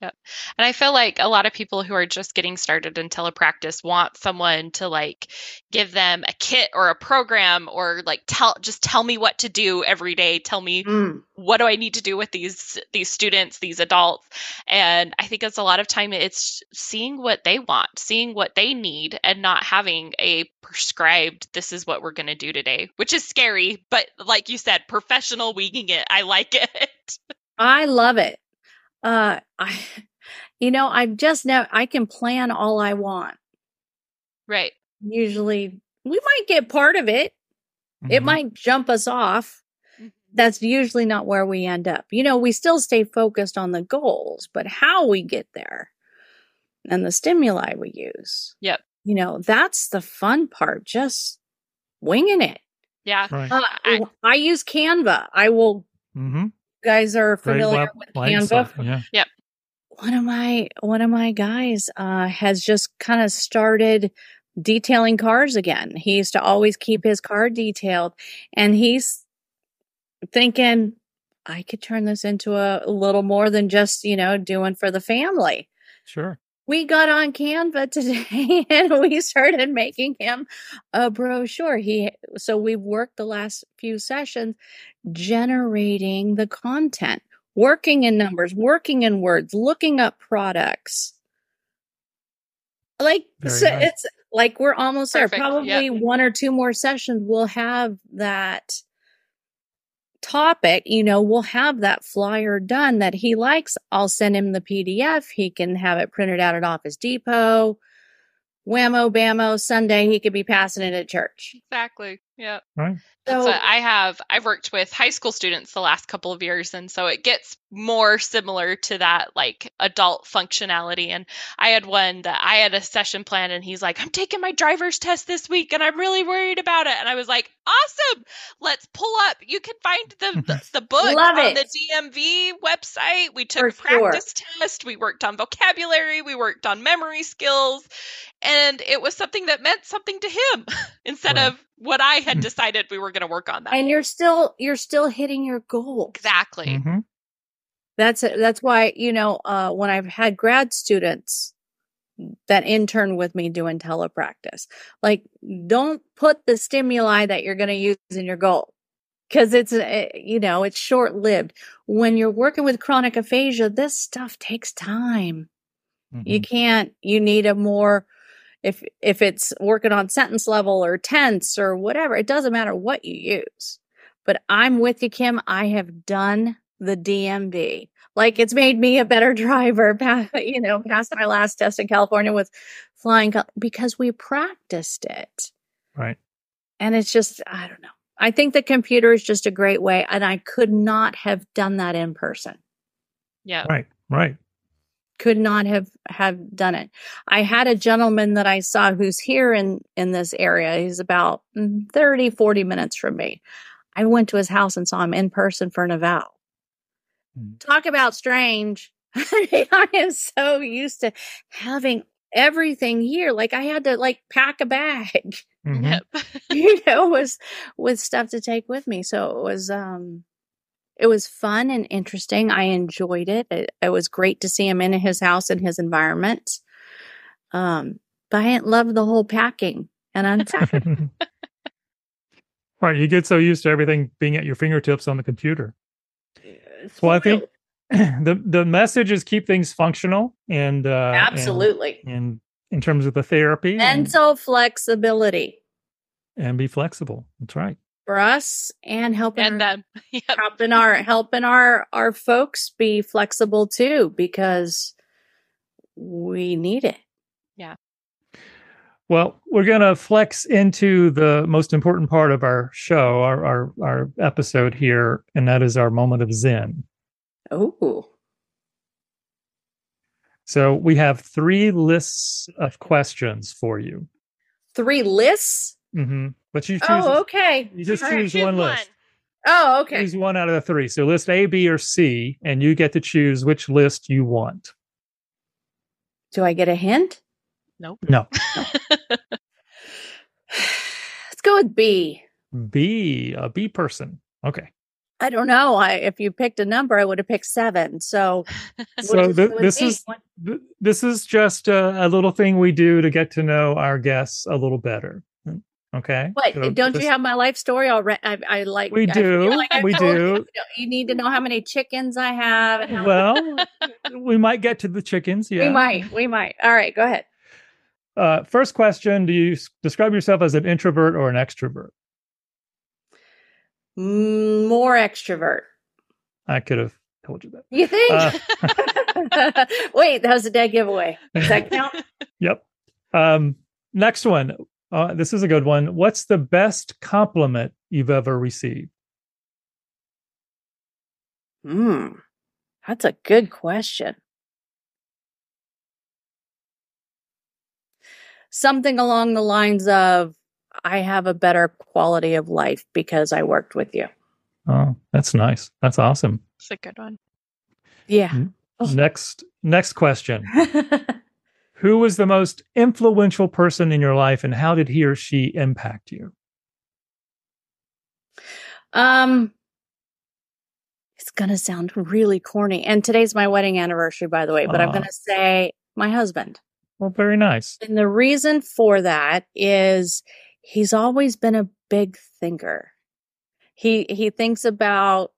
Yep. And I feel like a lot of people who are just getting started in telepractice want someone to like give them a kit or a program or like tell just tell me what to do every day. Tell me mm. what do I need to do with these these students, these adults. And I think it's a lot of time it's seeing what they want, seeing what they need and not having a prescribed this is what we're going to do today, which is scary, but like you said, professional winging it. I like it. I love it uh, I, you know, I've just now, I can plan all I want. Right. Usually we might get part of it. Mm-hmm. It might jump us off. Mm-hmm. That's usually not where we end up. You know, we still stay focused on the goals, but how we get there and the stimuli we use. Yep. You know, that's the fun part, just winging it. Yeah. Right. Uh, I, I, use Canva. I will mm-hmm guys are familiar with Canva. Yeah. Yep. One of my one of my guys uh, has just kind of started detailing cars again. He used to always keep his car detailed, and he's thinking, I could turn this into a, a little more than just you know doing for the family. Sure we got on Canva today and we started making him a brochure. He so we've worked the last few sessions generating the content, working in numbers, working in words, looking up products. Like so nice. it's like we're almost Perfect. there. Probably yep. one or two more sessions we'll have that topic, you know, we'll have that flyer done that he likes. I'll send him the PDF. He can have it printed out at Office Depot. Whammo bammo Sunday he could be passing it at church. Exactly. Yeah. Right. So I have. I've worked with high school students the last couple of years and so it gets more similar to that like adult functionality. And I had one that I had a session plan and he's like I'm taking my driver's test this week and I'm really worried about it. And I was like awesome! Let's pull up. You can find the the, the book Love on it. the DMV website. We took For a sure. practice test. We worked on vocabulary. We worked on memory skills. And it was something that meant something to him instead Right. of what I had hmm. decided we were going to work on that. And you're still you're still hitting your goal. exactly. Mhm. That's that's why you know uh, when I've had grad students that intern with me doing telepractice, like don't put the stimuli that you're going to use in your goal because it's uh, you know it's short lived. When you're working with chronic aphasia, this stuff takes time. You Mhm. can't. You need a more if if it's working on sentence level or tense or whatever. It doesn't matter what you use. But I'm with you, Kim. I have done the DMV. Like it's made me a better driver. pa- You know, past my last test in California with flying because we practiced it. Right. And it's just I don't know. I think the computer is just a great way, and I could not have done that in person Yeah. Right. Right. Could not have have done it. I had a gentleman that I saw who's here in in this area. He's about mm, 30 40 minutes from me. I went to his house and saw him in person for an eval. Mm. Talk about strange. I am so used to having everything here. Like I had to like pack a bag, Mhm. You know, was with stuff to take with me. So it was um it was fun and interesting. I enjoyed it. It, it was great to see him in his house and his environment. Um, but I didn't love the whole packing and unpacking. right. You get so used to everything being at your fingertips on the computer. Well, I think the the message is keep things functional and uh, absolutely and, in terms of the therapy and, mental flexibility and be flexible. That's right. For us and helping and our, them. Yep. helping our helping our our folks be flexible too because we need it. Yeah. Well, we're going to flex into the most important part of our show, our, our our episode here, and that is our moment of zen. Oh, So we have three lists of questions for you, three lists. hmm but you oh, choose Oh, okay. you just choose Choose one list. Oh, okay. Choose one out of the three. So list A, B, or C, and you get to choose which list you want. Do I get a hint? No, no. Let's go with B. B, a B person. Okay. I don't know. I if you picked a number, I would have picked seven. So, So th- this is th- this is just a, a little thing we do to get to know our guests a little better. Okay. What? So don't this- you have my life story already? I, I like. We do. like We do. You, you need to know how many chickens I have. And how Well, we might get to the chickens. Yeah. we might. We might. All right. Go ahead. Uh, first question: Do you describe yourself as an introvert or an extrovert? Mm, More extrovert. I could have told you that. You think? Uh, Wait, that was a dead giveaway. Does that count? Yep. Um, next one. Uh, this is a good one. What's the best compliment you've ever received? Hmm. That's a good question. Something along the lines of, I have a better quality of life because I worked with you. Oh, that's nice. That's awesome. It's a good one. Yeah. Oh. Next, next question. Who was the most influential person in your life, and how did he or she impact you? um, it's going to sound really corny. And today's my wedding anniversary, by the way, but I'm going to say my husband. Well, very nice. And the reason for that is he's always been a big thinker. He he thinks about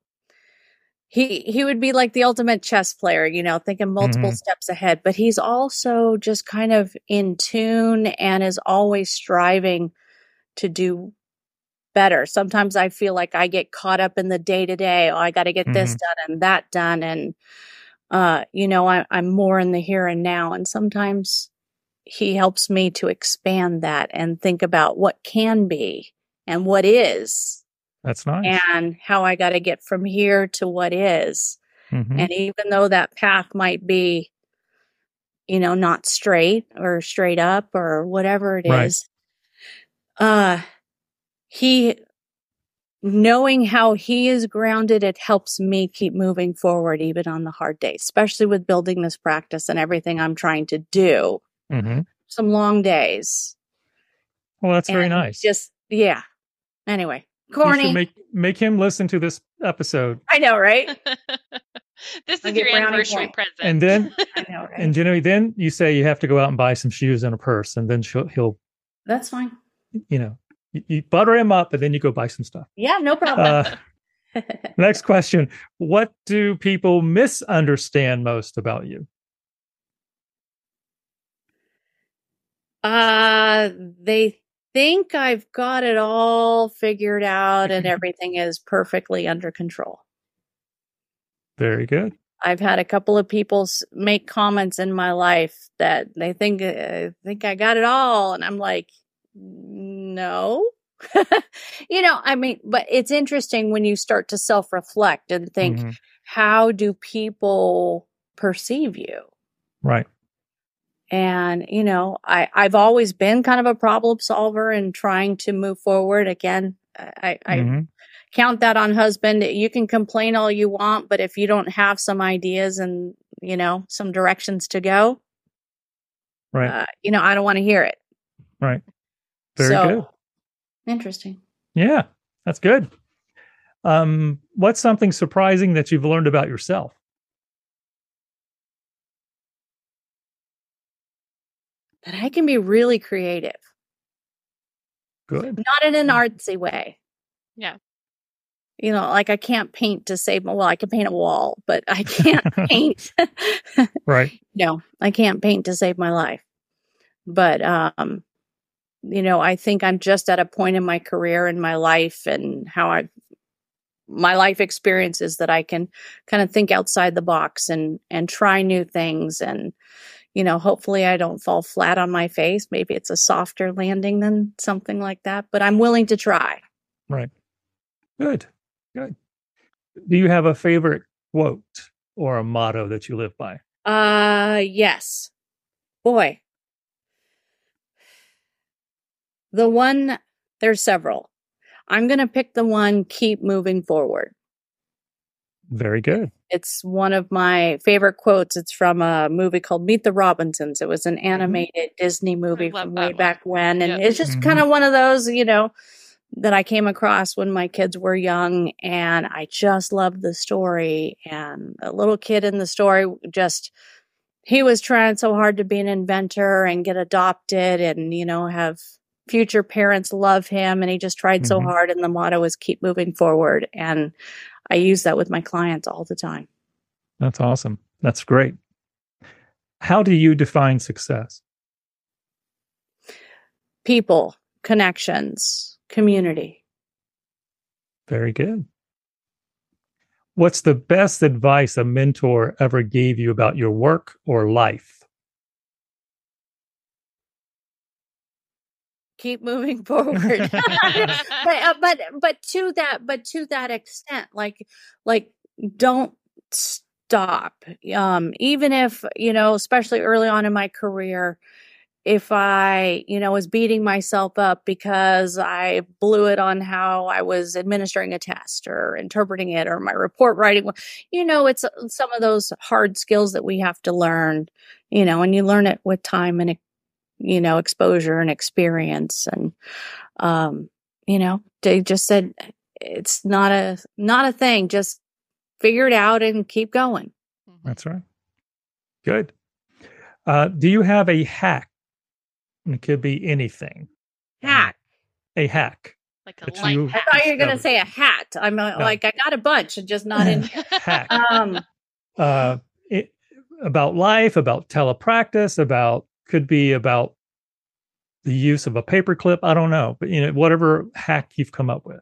he he would be like the ultimate chess player, you know, thinking multiple Mhm. steps ahead, but he's also just kind of in tune and is always striving to do better. Sometimes I feel like I get caught up in the day to day. Oh, I got to get mm-hmm. this done and that done. And, uh, you know, I, I'm more in the here and now. And sometimes he helps me to expand that and think about what can be and what is. That's nice. And how I got to get from here to what is. Mm-hmm. And even though that path might be, you know, not straight or straight up or whatever it right. is, uh, he, knowing how he is grounded, it helps me keep moving forward even on the hard days, especially with building this practice and everything I'm trying to do. Mm-hmm. Some long days. Well, that's and very nice. Just, yeah. Anyway, corny. make make him listen to this episode. I know, right? this is your anniversary present. And then, I know, right? And Jenny, then you say you have to go out and buy some shoes and a purse, and then he'll. That's fine. You know, you, you, butter him up, and then you go buy some stuff. Yeah, no problem. Uh, next question: What do people misunderstand most about you? Uh, they think I've got it all figured out and everything is perfectly under control. Very good. I've had a couple of people make comments in my life that they think uh, think I got it all, and I'm like, no. you know, I mean, but it's interesting when you start to self reflect and think, mm-hmm. how do people perceive you? Right. And, you know, I, I've always been kind of a problem solver and trying to move forward. Again, I, I mm-hmm. count that on husband. You can complain all you want, but if you don't have some ideas and, you know, some directions to go, right. Uh, you know, I don't want to hear it. Right. Very so, good. Interesting. Yeah, that's good. Um, what's something surprising that you've learned about yourself? That I can be really creative. Good. Not in an artsy way. Yeah. You know, like I can't paint to save my, well, I can paint a wall, but I can't paint. right. No, I can't paint to save my life. But, um, you know, I think I'm just at a point in my career and my life and how I, my life experiences that I can kind of think outside the box and, and try new things and, you know, hopefully I don't fall flat on my face. Maybe it's a softer landing than something like that, but I'm willing to try. Right. Good. Good. Do you have a favorite quote or a motto that you live by? Uh, yes. Boy. The one, there's several. I'm going to pick the one, keep moving forward. Very good. It's one of my favorite quotes. It's from a movie called Meet the Robinsons. It was an mm-hmm. animated mm-hmm. Disney movie from way one. back when. And yep. it's just mm-hmm. kind of one of those, you know, that I came across when my kids were young. And I just loved the story. And a little kid in the story just, he was trying so hard to be an inventor and get adopted and, you know, have future parents love him. And he just tried mm-hmm. so hard. And the motto is keep moving forward. And I use that with my clients all the time. That's awesome. That's great. How do you define success? People, connections, community. Very good. What's the best advice a mentor ever gave you about your work or life? Keep moving forward. But, uh, but but to that but to that extent like like don't stop. Um even if you know especially early on in my career if i you know was beating myself up because i blew it on how i was administering a test or interpreting it or my report writing you know it's uh, some of those hard skills that we have to learn you know and you learn it with time and you know, exposure and experience. And, um, you know, they just said it's not a, not a thing. Just figure it out and keep going. Mm-hmm. That's right. Good. Uh, do you have a hack? It could be anything. Hack. A hack. Like a light you, I thought you were going to say a hat. I'm uh, no. like, I got a bunch, just not in. hack. Um, uh, it, about life, about telepractice, about could be about the use of a paperclip. I don't know, but you know, whatever hack you've come up with.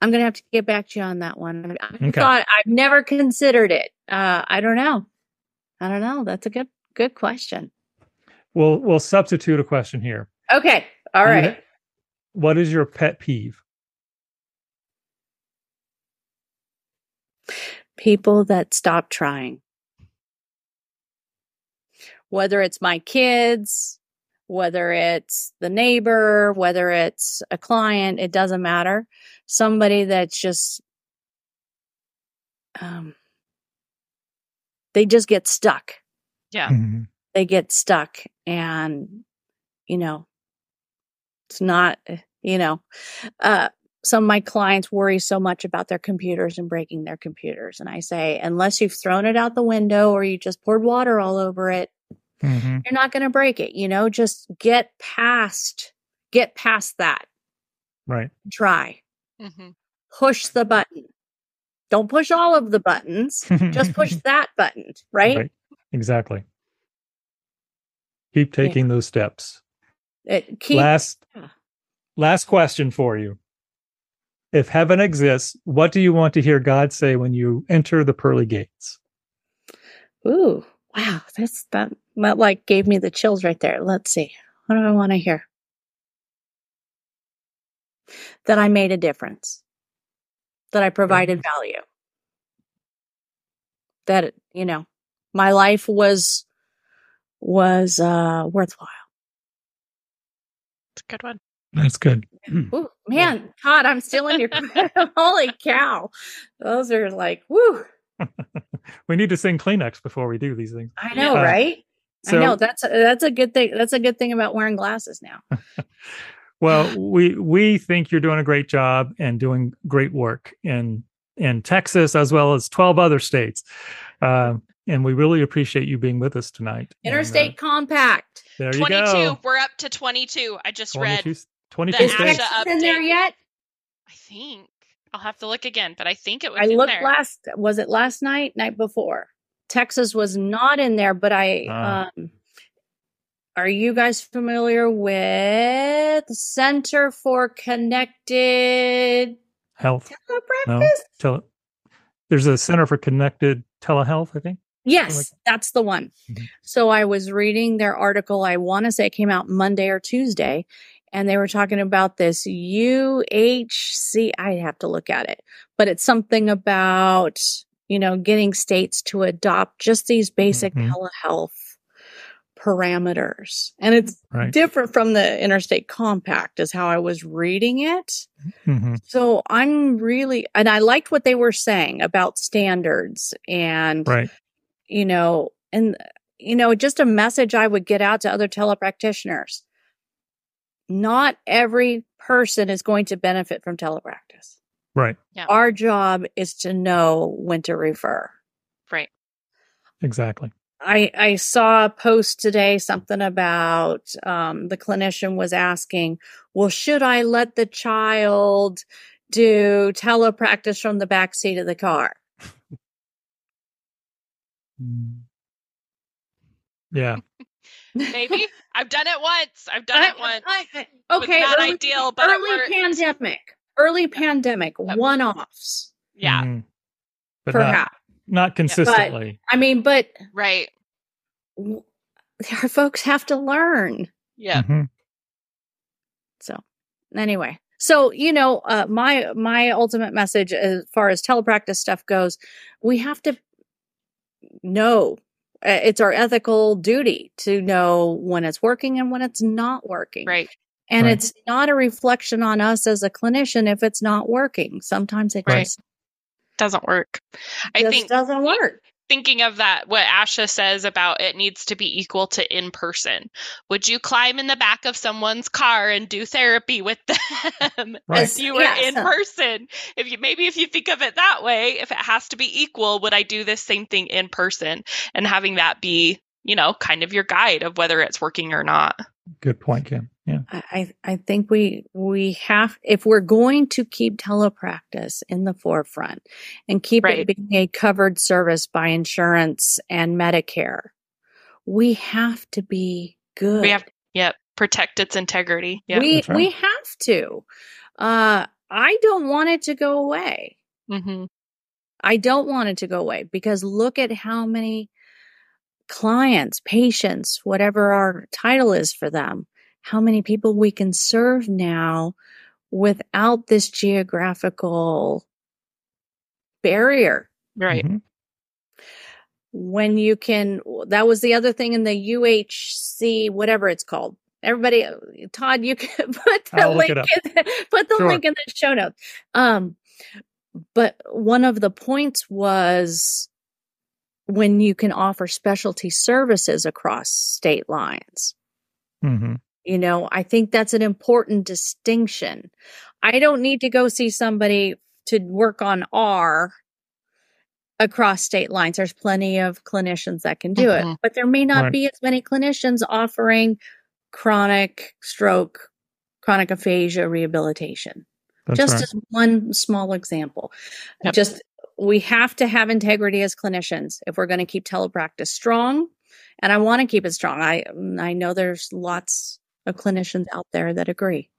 I'm gonna have to get back to you on that one. I okay. thought I've never considered it. Uh, I don't know. I don't know. That's a good good question. We'll we'll substitute a question here. Okay. All right. what is your pet peeve? People that stop trying whether it's my kids, whether it's the neighbor, whether it's a client, it doesn't matter. Somebody that's just, um, they just get stuck. Yeah. Mm-hmm. They get stuck and, you know, it's not, you know, uh, some of my clients worry so much about their computers and breaking their computers. And I say, unless you've thrown it out the window or you just poured water all over it, Mm-hmm. You're not going to break it, you know, just get past, get past that. Right. Try. Mm-hmm. Push the button. Don't push all of the buttons. just push that button. Right? right. Exactly. Keep taking yeah. those steps. It, keep, last, yeah. last question for you. If heaven exists, what do you want to hear God say when you enter the pearly gates? Ooh, wow, that's that that like gave me the chills right there. Let's see. What do I want to hear? That I made a difference. That I provided value. That you know, my life was was uh worthwhile. It's a good one. That's good. Ooh, man, Todd, I'm still in your holy cow. Those are like woo. we need to sing Kleenex before we do these things. I know, uh, right? So, I know that's a, that's a good thing. That's a good thing about wearing glasses now. well, we we think you're doing a great job and doing great work in in Texas as well as 12 other states. Uh, and we really appreciate you being with us tonight. Interstate and, uh, Compact. There 22. you go. We're up to 22. I just 22, read 22 Is Texas in there yet? I think. I'll have to look again, but I think it was. I looked there. last. Was it last night? Night before? Texas was not in there, but I. Uh. Um, are you guys familiar with the Center for Connected Health? No, tele- there's a Center for Connected Telehealth, I think. Yes, like that's the one. Mm-hmm. So I was reading their article. I want to say it came out Monday or Tuesday, and they were talking about this UHC. I'd have to look at it, but it's something about, you know, getting states to adopt just these basic mm-hmm. telehealth parameters. And it's right. different from the interstate compact is how I was reading it. Mm-hmm. So I'm really, and I liked what they were saying about standards and, right. you know, and, you know, just a message I would get out to other telepractitioners not every person is going to benefit from telepractice. Right. Yeah. Our job is to know when to refer. Right. Exactly. I, I saw a post today, something about um, the clinician was asking, well, should I let the child do telepractice from the back seat of the car? yeah. Maybe I've done it once. I've done I, it once. I, I, okay, not early, ideal, but early pandemic, early pandemic, one offs. Yeah, mm, but perhaps not, not consistently. But, I mean, but right, our folks have to learn. Yeah. Mm-hmm. So, anyway, so you know, uh, my my ultimate message as far as telepractice stuff goes, we have to know Uh, it's our ethical duty to know when it's working and when it's not working. Right. And right. it's not a reflection on us as a clinician if it's not working. Sometimes it right. just doesn't work. I just think doesn't work thinking of that what asha says about it needs to be equal to in person would you climb in the back of someone's car and do therapy with them right. if you were yeah, in so. person if you maybe if you think of it that way if it has to be equal would i do this same thing in person and having that be you know kind of your guide of whether it's working or not good point kim yeah. I, I think we we have if we're going to keep telepractice in the forefront and keep right. it being a covered service by insurance and Medicare, we have to be good. We have, yep, protect its integrity. Yeah, we right. we have to. Uh, I don't want it to go away. Mm-hmm. I don't want it to go away because look at how many clients, patients, whatever our title is for them, how many people we can serve now without this geographical barrier. Right. Mm-hmm. When you can, that was the other thing in the UHC, whatever it's called. Everybody, Todd, you can put the I'll link in, put the sure. link in the show notes. Um, but one of the points was when you can offer specialty services across state lines. Mm-hmm. You know, I think that's an important distinction. I don't need to go see somebody to work on R across state lines. There's plenty of clinicians that can do mm-hmm. it, but there may not right. be as many clinicians offering chronic stroke, chronic aphasia rehabilitation. That's just right. as one small example. Yep. Just we have to have integrity as clinicians if we're going to keep telepractice strong. And I want to keep it strong. I I know there's lots of clinicians out there that agree.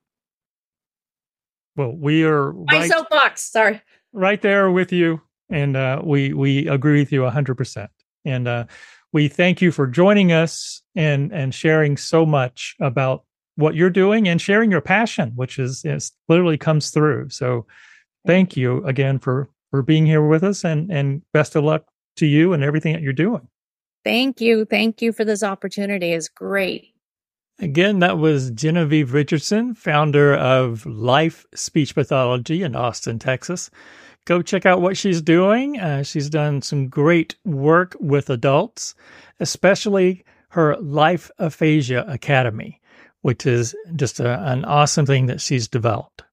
Well, we are my right, soapbox. Sorry, right there with you, and uh, we we agree with you hundred percent. And uh, we thank you for joining us and and sharing so much about what you're doing and sharing your passion, which is, is literally comes through. So, thank you again for for being here with us, and and best of luck to you and everything that you're doing. Thank you, thank you for this opportunity. It's great. Again, that was Genevieve Richardson, founder of Life Speech Pathology in Austin, Texas. Go check out what she's doing. Uh, she's done some great work with adults, especially her Life Aphasia Academy, which is just a, an awesome thing that she's developed.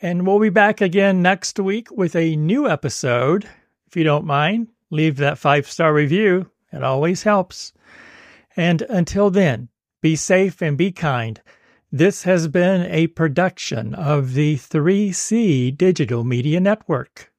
And we'll be back again next week with a new episode. If you don't mind, leave that five star review. It always helps. And until then, be safe and be kind. This has been a production of the 3C Digital Media Network.